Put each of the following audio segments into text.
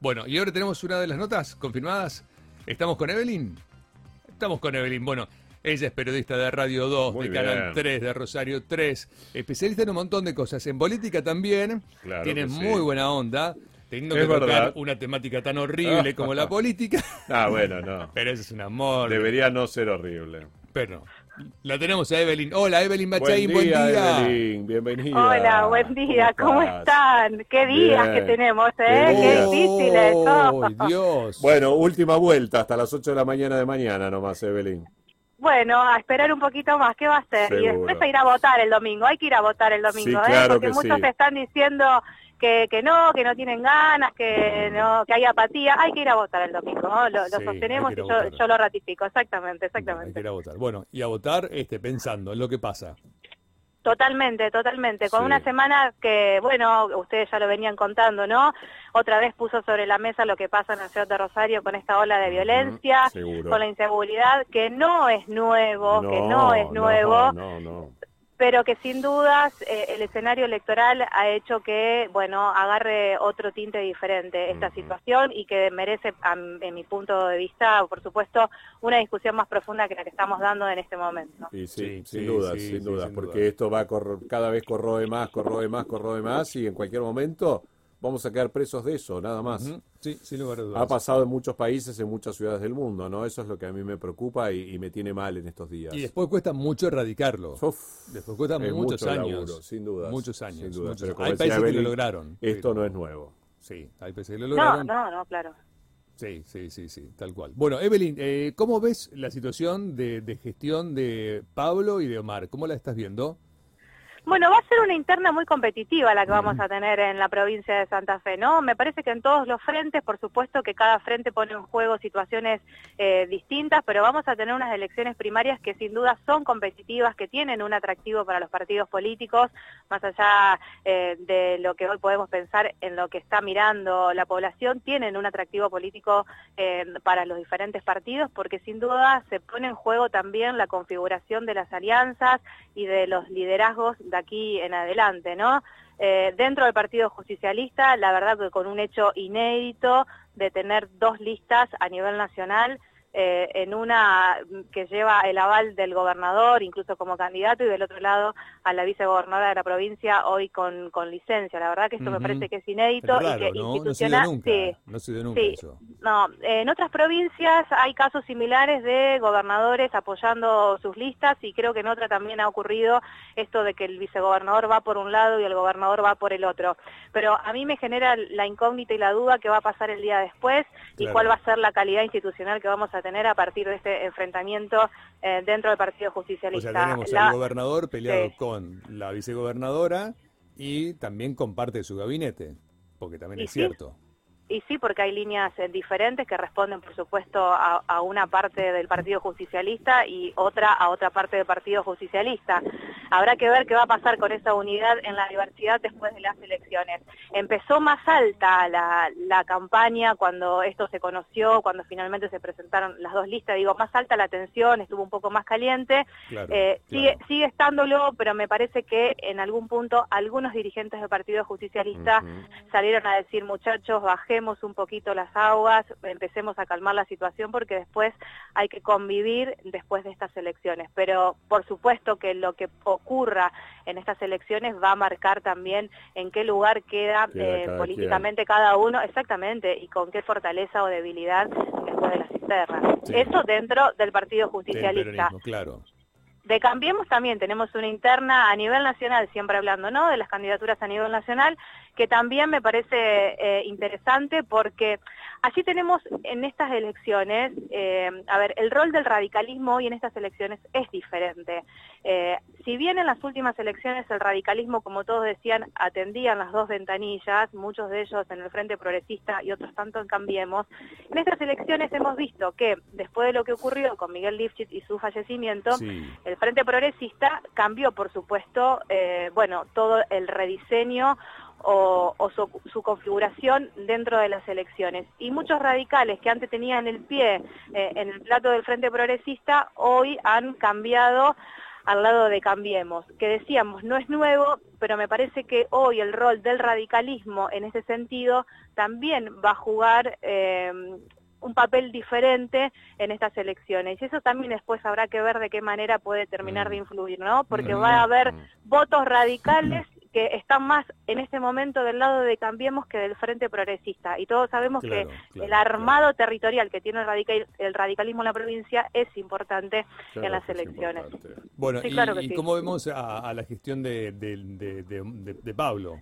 Bueno, y ahora tenemos una de las notas confirmadas. ¿Estamos con Evelyn? Estamos con Evelyn. Bueno, ella es periodista de Radio 2, Muy de Canal bien. 3, de Rosario 3, especialista en un montón de cosas. En política también, Claro tiene sí. muy buena onda, teniendo Es que tocar verdad. una temática tan horrible como la política. Ah, bueno, no. Pero eso es un amor. Debería no ser horrible. Pero la tenemos a Evelyn. Hola, Evelyn Bachaín, buen buen día, día. Evelyn. Bienvenida. Hola, buen día, ¿cómo, están? Qué días Bien. que tenemos, ¿eh? Qué Qué días. difícil eso. ¡Ay, Dios! Bueno, última vuelta hasta las 8 de la mañana de mañana nomás, Evelyn. Bueno, a esperar un poquito más, ¿qué va a hacer? Y Seguro. después a ir a votar el domingo, hay que ir a votar el domingo, Sí, ¿eh? claro Porque que muchos sí. están diciendo que, que no, que no tienen ganas, que no, que hay apatía, hay que ir a votar el domingo, ¿no? Lo, lo Sí, sostenemos y yo, yo lo ratifico, exactamente, Hay que exactamente. ir a votar. Bueno, y a votar este, pensando en lo que pasa. Totalmente, totalmente. Con Sí. una semana que, bueno, ustedes ya lo venían contando, ¿no? Otra vez puso sobre la mesa lo que pasa en la ciudad de Rosario con esta ola de violencia, seguro. con la inseguridad, que no es nuevo, que no es nuevo, No, no, pero que sin dudas eh, el escenario electoral ha hecho que, bueno, agarre otro tinte diferente esta situación y que merece, a en mi punto de vista, por supuesto, una discusión más profunda que la que estamos dando en este momento. Sí, Sí, sin sí, dudas, sí, sin sí, dudas, sin porque duda. esto va a corro- cada vez corroe más, corroe más, corroe más y en cualquier momento vamos a quedar presos de eso, nada más. Sí, sin lugar a dudas. Ha pasado en muchos países, en muchas ciudades del mundo, ¿no? Eso es lo que a mí me preocupa y, y me tiene mal en estos días. Y después cuesta mucho erradicarlo. Uf, Después cuesta es muchos mucho años. laburo, sin dudas, Muchos años. sin dudas. muchos Hay países que lo lograron. Esto pero- no es nuevo. Sí, hay países que lo No, lograron. no, no, claro. Sí, sí, sí, sí, tal cual. Bueno, Evelyn, eh, ¿cómo ves la situación de, de gestión de Pablo y de Omar? ¿Cómo la estás viendo? Bueno, va a ser una interna muy competitiva la que vamos a tener en la provincia de Santa Fe, ¿no? Me parece que en todos los frentes, por supuesto que cada frente pone en juego situaciones eh, distintas, pero vamos a tener unas elecciones primarias que sin duda son competitivas, que tienen un atractivo para los partidos políticos, más allá eh, de lo que hoy podemos pensar en lo que está mirando la población, tienen un atractivo político eh, para los diferentes partidos, porque sin duda se pone en juego también la configuración de las alianzas y de los liderazgos de aquí en adelante, ¿no? Eh, dentro del Partido Justicialista, la verdad que con un hecho inédito de tener dos listas a nivel nacional, eh, en una que lleva el aval del gobernador, incluso como candidato, y del otro lado a la vicegobernadora de la provincia, hoy con, con licencia. La verdad que esto me parece que es inédito y que ¿no? Institucional... nunca. sí. No se dio nunca Sí. eso. No, en otras provincias hay casos similares de gobernadores apoyando sus listas y creo que en otra también ha ocurrido esto de que el vicegobernador va por un lado y el gobernador va por el otro. Pero a mí me genera la incógnita y la duda qué va a pasar el día después y cuál va a ser la calidad institucional que vamos a tener a partir de este enfrentamiento eh, dentro del Partido O Justicialista. sea, tenemos La- al gobernador peleado Sí. con la vicegobernadora y también con parte de su gabinete, porque también es sí. cierto. Y sí, porque hay líneas eh, diferentes que responden, por supuesto, a, a una parte del Partido Justicialista y otra a otra parte del Partido Justicialista. Habrá que ver qué va a pasar con esa unidad en la diversidad después de las elecciones. Empezó más alta la, la campaña cuando esto se conoció, cuando finalmente se presentaron las dos listas. Digo, más alta la tensión, estuvo un poco más caliente. Claro, Eh, claro. sigue, sigue estándolo, pero me parece que en algún punto algunos dirigentes del Partido Justicialista salieron a decir, muchachos, bajemos un poquito las aguas, empecemos a calmar la situación porque después hay que convivir después de estas elecciones. Pero por supuesto que lo que ocurra en estas elecciones va a marcar también en qué lugar queda, Queda eh, cada políticamente cada uno, exactamente, y con qué fortaleza o debilidad después de las internas. Sí. Eso dentro del Partido Justicialista. claro. De Cambiemos también tenemos una interna a nivel nacional, siempre hablando ¿no? de las candidaturas a nivel nacional, que también me parece eh, interesante porque allí tenemos en estas elecciones, eh, a ver, el rol del radicalismo hoy en estas elecciones es diferente. Eh, si bien en las últimas elecciones el radicalismo, como todos decían, atendían las dos ventanillas, muchos de ellos en el Frente Progresista y otros tanto en Cambiemos, en estas elecciones hemos visto que después de lo que ocurrió con Miguel Lifchit y su fallecimiento, Sí. el Frente Progresista cambió, por supuesto, eh, bueno, todo el rediseño o, su configuración dentro de las elecciones. Y muchos radicales que antes tenían el pie eh, en el plato del Frente Progresista, hoy han cambiado al lado de Cambiemos, que decíamos no es nuevo, pero me parece que hoy el rol del radicalismo en ese sentido también va a jugar eh, un papel diferente en estas elecciones. Y eso también después habrá que ver de qué manera puede terminar de mm. influir, ¿no? Porque mm. va a haber mm. votos radicales que están más en este momento del lado de Cambiemos que del Frente Progresista. Y todos sabemos que el armado territorial que tiene el, radicalismo en la provincia es importante en las elecciones. Bueno, y, cómo vemos a, la gestión de, de Pablo?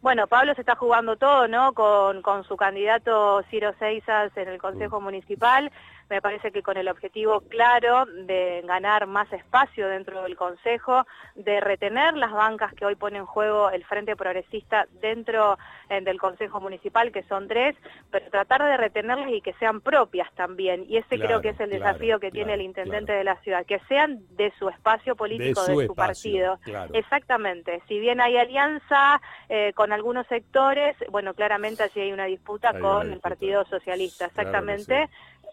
Bueno, Pablo se está jugando todo, ¿no? Con, con su candidato Ciro Seizas en el Consejo Municipal me parece que con el objetivo claro de ganar más espacio dentro del Consejo, de retener las bancas que hoy pone en juego el Frente Progresista dentro eh, del Consejo Municipal, que son tres, pero tratar de retenerlas y que sean propias también. Y ese creo que es el desafío que tiene el intendente de la ciudad, que sean de su espacio político, de su, partido. Exactamente. Si bien hay alianza eh, con algunos sectores, bueno, claramente allí hay una disputa con el Partido Socialista, exactamente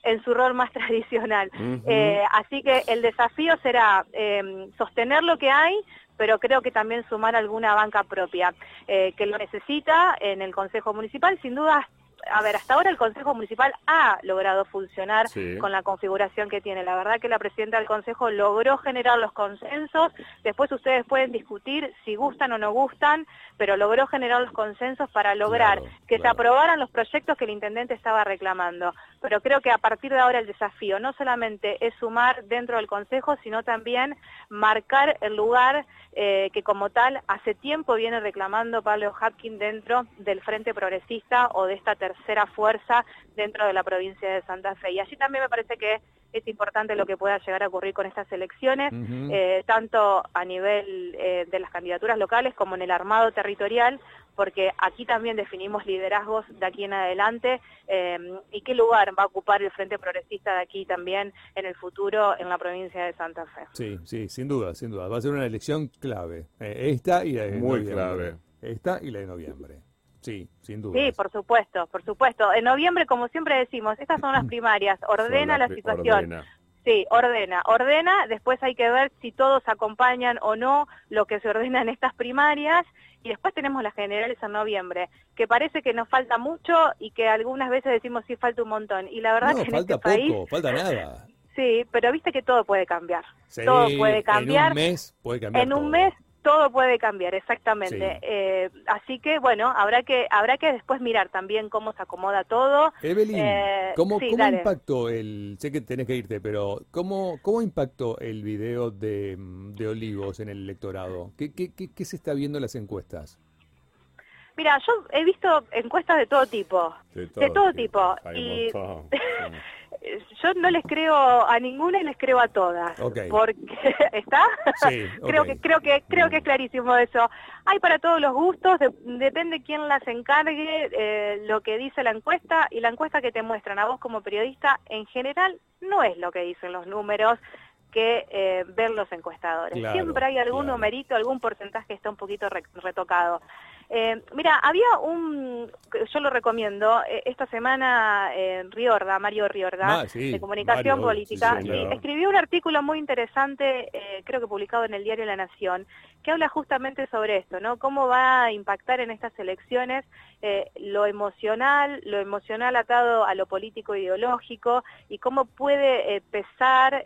en su rol más tradicional. Eh, así que el desafío será eh, sostener lo que hay, pero creo que también sumar alguna banca propia, eh, que lo necesita en el Consejo Municipal, sin duda a ver, hasta ahora el Consejo Municipal ha logrado funcionar con la configuración que tiene. La verdad que la presidenta del Consejo logró generar los consensos, después ustedes pueden discutir si gustan o no gustan, pero logró generar los consensos para lograr que se aprobaran los proyectos que el intendente estaba reclamando. Pero creo que a partir de ahora el desafío no solamente es sumar dentro del Consejo, sino también marcar el lugar eh, que como tal hace tiempo viene reclamando Pablo Hapkin dentro del Frente Progresista o de esta tercera fuerza dentro de la provincia de Santa Fe. Y allí también me parece que es importante lo que pueda llegar a ocurrir con estas elecciones, eh, tanto a nivel eh, de las candidaturas locales como en el armado territorial, porque aquí también definimos liderazgos de aquí en adelante eh, y qué lugar va a ocupar el Frente Progresista de aquí también en el futuro en la provincia de Santa Fe. Sí, sí, sin duda, sin duda. Va a ser una elección clave. esta y la de Muy clave. Esta y la de noviembre. Sí, sin duda. Sí, por supuesto, por supuesto. En noviembre, como siempre decimos, estas son las primarias, ordena la situación. Sí, ordena, ordena, después hay que ver si todos acompañan o no lo que se ordena en estas primarias y después tenemos las generales en noviembre, que parece que nos falta mucho y que algunas veces decimos sí falta un montón y la verdad que en falta este poco, falta nada. Sí, pero viste que todo puede cambiar. todo puede cambiar. En un mes puede cambiar. En un mes todo puede cambiar, exactamente. Eh, así que, bueno, habrá que habrá que después mirar también cómo se acomoda todo. Evelyn, eh, ¿cómo, impactó el... Sé que tenés que irte, pero ¿cómo, cómo impactó el video de, Olivos en el electorado? ¿Qué, qué, qué, se está viendo en las encuestas? Mira, yo he visto encuestas de todo tipo. De todo, tipo. Y... yo no les creo a ninguna y les creo a todas. Porque está, sí, creo que creo que creo que es clarísimo eso. Hay para todos los gustos, depende quién las encargue, eh, lo que dice la encuesta y la encuesta que te muestran a vos como periodista en general no es lo que dicen los números que eh, ver los encuestadores. Siempre hay algún numerito, algún porcentaje que está un poquito retocado. Eh, mira, había un, yo lo recomiendo, eh, esta semana eh, Riorda, Mario Riorda, ah, de Comunicación Política, escribió un artículo muy interesante, eh, creo que publicado en el diario La Nación, que habla justamente sobre esto, ¿no? Cómo va a impactar en estas elecciones lo emocional, lo emocional atado a lo político ideológico y cómo puede pesar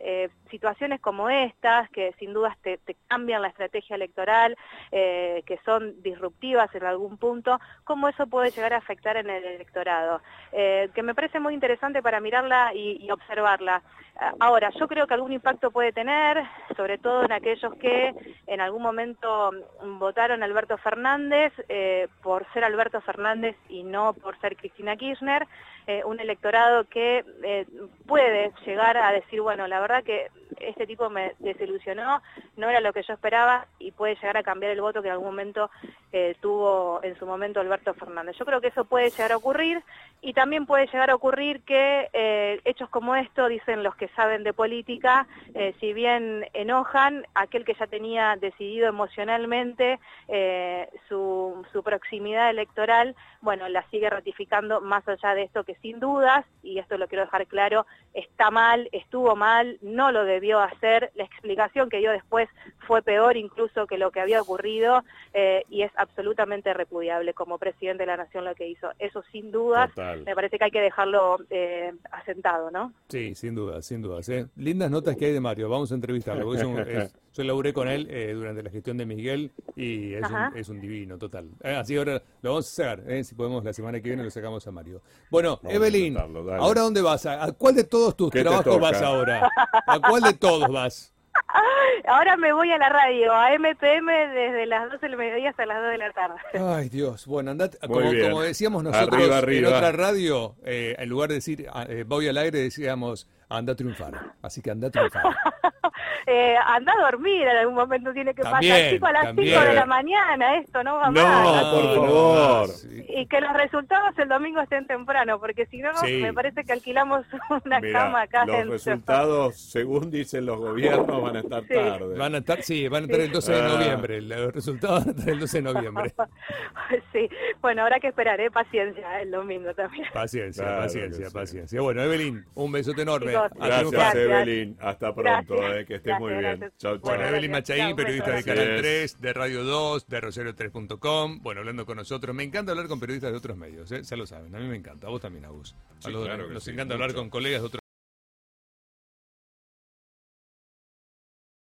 situaciones como estas, que sin dudas te cambian la estrategia electoral, que son disruptivas en algún punto, cómo eso puede llegar a afectar en el electorado, eh, que me parece muy interesante para mirarla y, observarla. Ahora, yo creo que algún impacto puede tener, sobre todo en aquellos que en algún momento votaron a Alberto Fernández eh, por ser Alberto Fernández y no por ser Cristina Kirchner, eh, un electorado que puede llegar a decir, bueno, la verdad que este tipo me desilusionó, no era lo que yo esperaba y puede llegar a cambiar el voto que en algún momento eh, tuvo en su momento Alberto Fernández. Yo creo que eso puede llegar a ocurrir y también puede llegar a ocurrir que eh, hechos como esto, dicen los que saben de política, eh, si bien enojan, aquel que ya tenía decidido emocionalmente su, su proximidad electoral, bueno, la sigue ratificando más allá de esto que sin dudas, y esto lo quiero dejar claro, está mal, estuvo mal, no lo debió salió a hacer, la explicación que dio después fue peor incluso que lo que había ocurrido eh, y es absolutamente repudiable como presidente de la Nación lo que hizo. Eso sin dudas, me parece que hay que dejarlo eh, asentado, ¿no? Sí, sin duda, sin dudas. ¿eh? Lindas notas que hay de Mario, vamos a entrevistarlo. yo laburé con él durante la gestión de Miguel y es, un, es un, divino, total. así ahora lo vamos a hacer, si podemos la semana que viene lo sacamos a Mario. Bueno, Evelyn, ¿ahora dónde vas? ¿A, cuál de todos tus trabajos vas ahora? ¿A cuál de todos vas? Ahora me voy a la radio, a MPM desde las 12 del mediodía hasta las 2 de la tarde. Ay, Dios. Bueno, andate, como, decíamos nosotros en otra radio, eh, en lugar de decir ah, eh, voy al aire, decíamos anda a triunfar. Así que anda a triunfar. eh, anda a dormir en algún momento, tiene que pasar chico a las 5 de la mañana, esto no va No, por favor. Y que los resultados el domingo estén temprano, porque si no, me parece que alquilamos una cama acá. Los resultados, según dicen los gobiernos, van a estar tarde. Van a estar, sí, van a estar el 12 de ah. noviembre. Los resultados van a estar el 12 de noviembre. sí, bueno, habrá que esperar, ¿eh? Paciencia el domingo también. Paciencia, paciencia, paciencia. Bueno, Evelyn, un besote enorme. Gracias, Evelyn. Hasta pronto, eh, que estés muy bien. Chao, chao. Bueno, Evelyn Machaín, periodista de Canal 3, de Radio 2, de Rosero3.com. Bueno, hablando con nosotros. Me encanta hablar con periodistas de otros medios, ¿eh? ya lo saben. A mí me encanta. A vos también, Agus. A los, nos encanta hablar con colegas de otros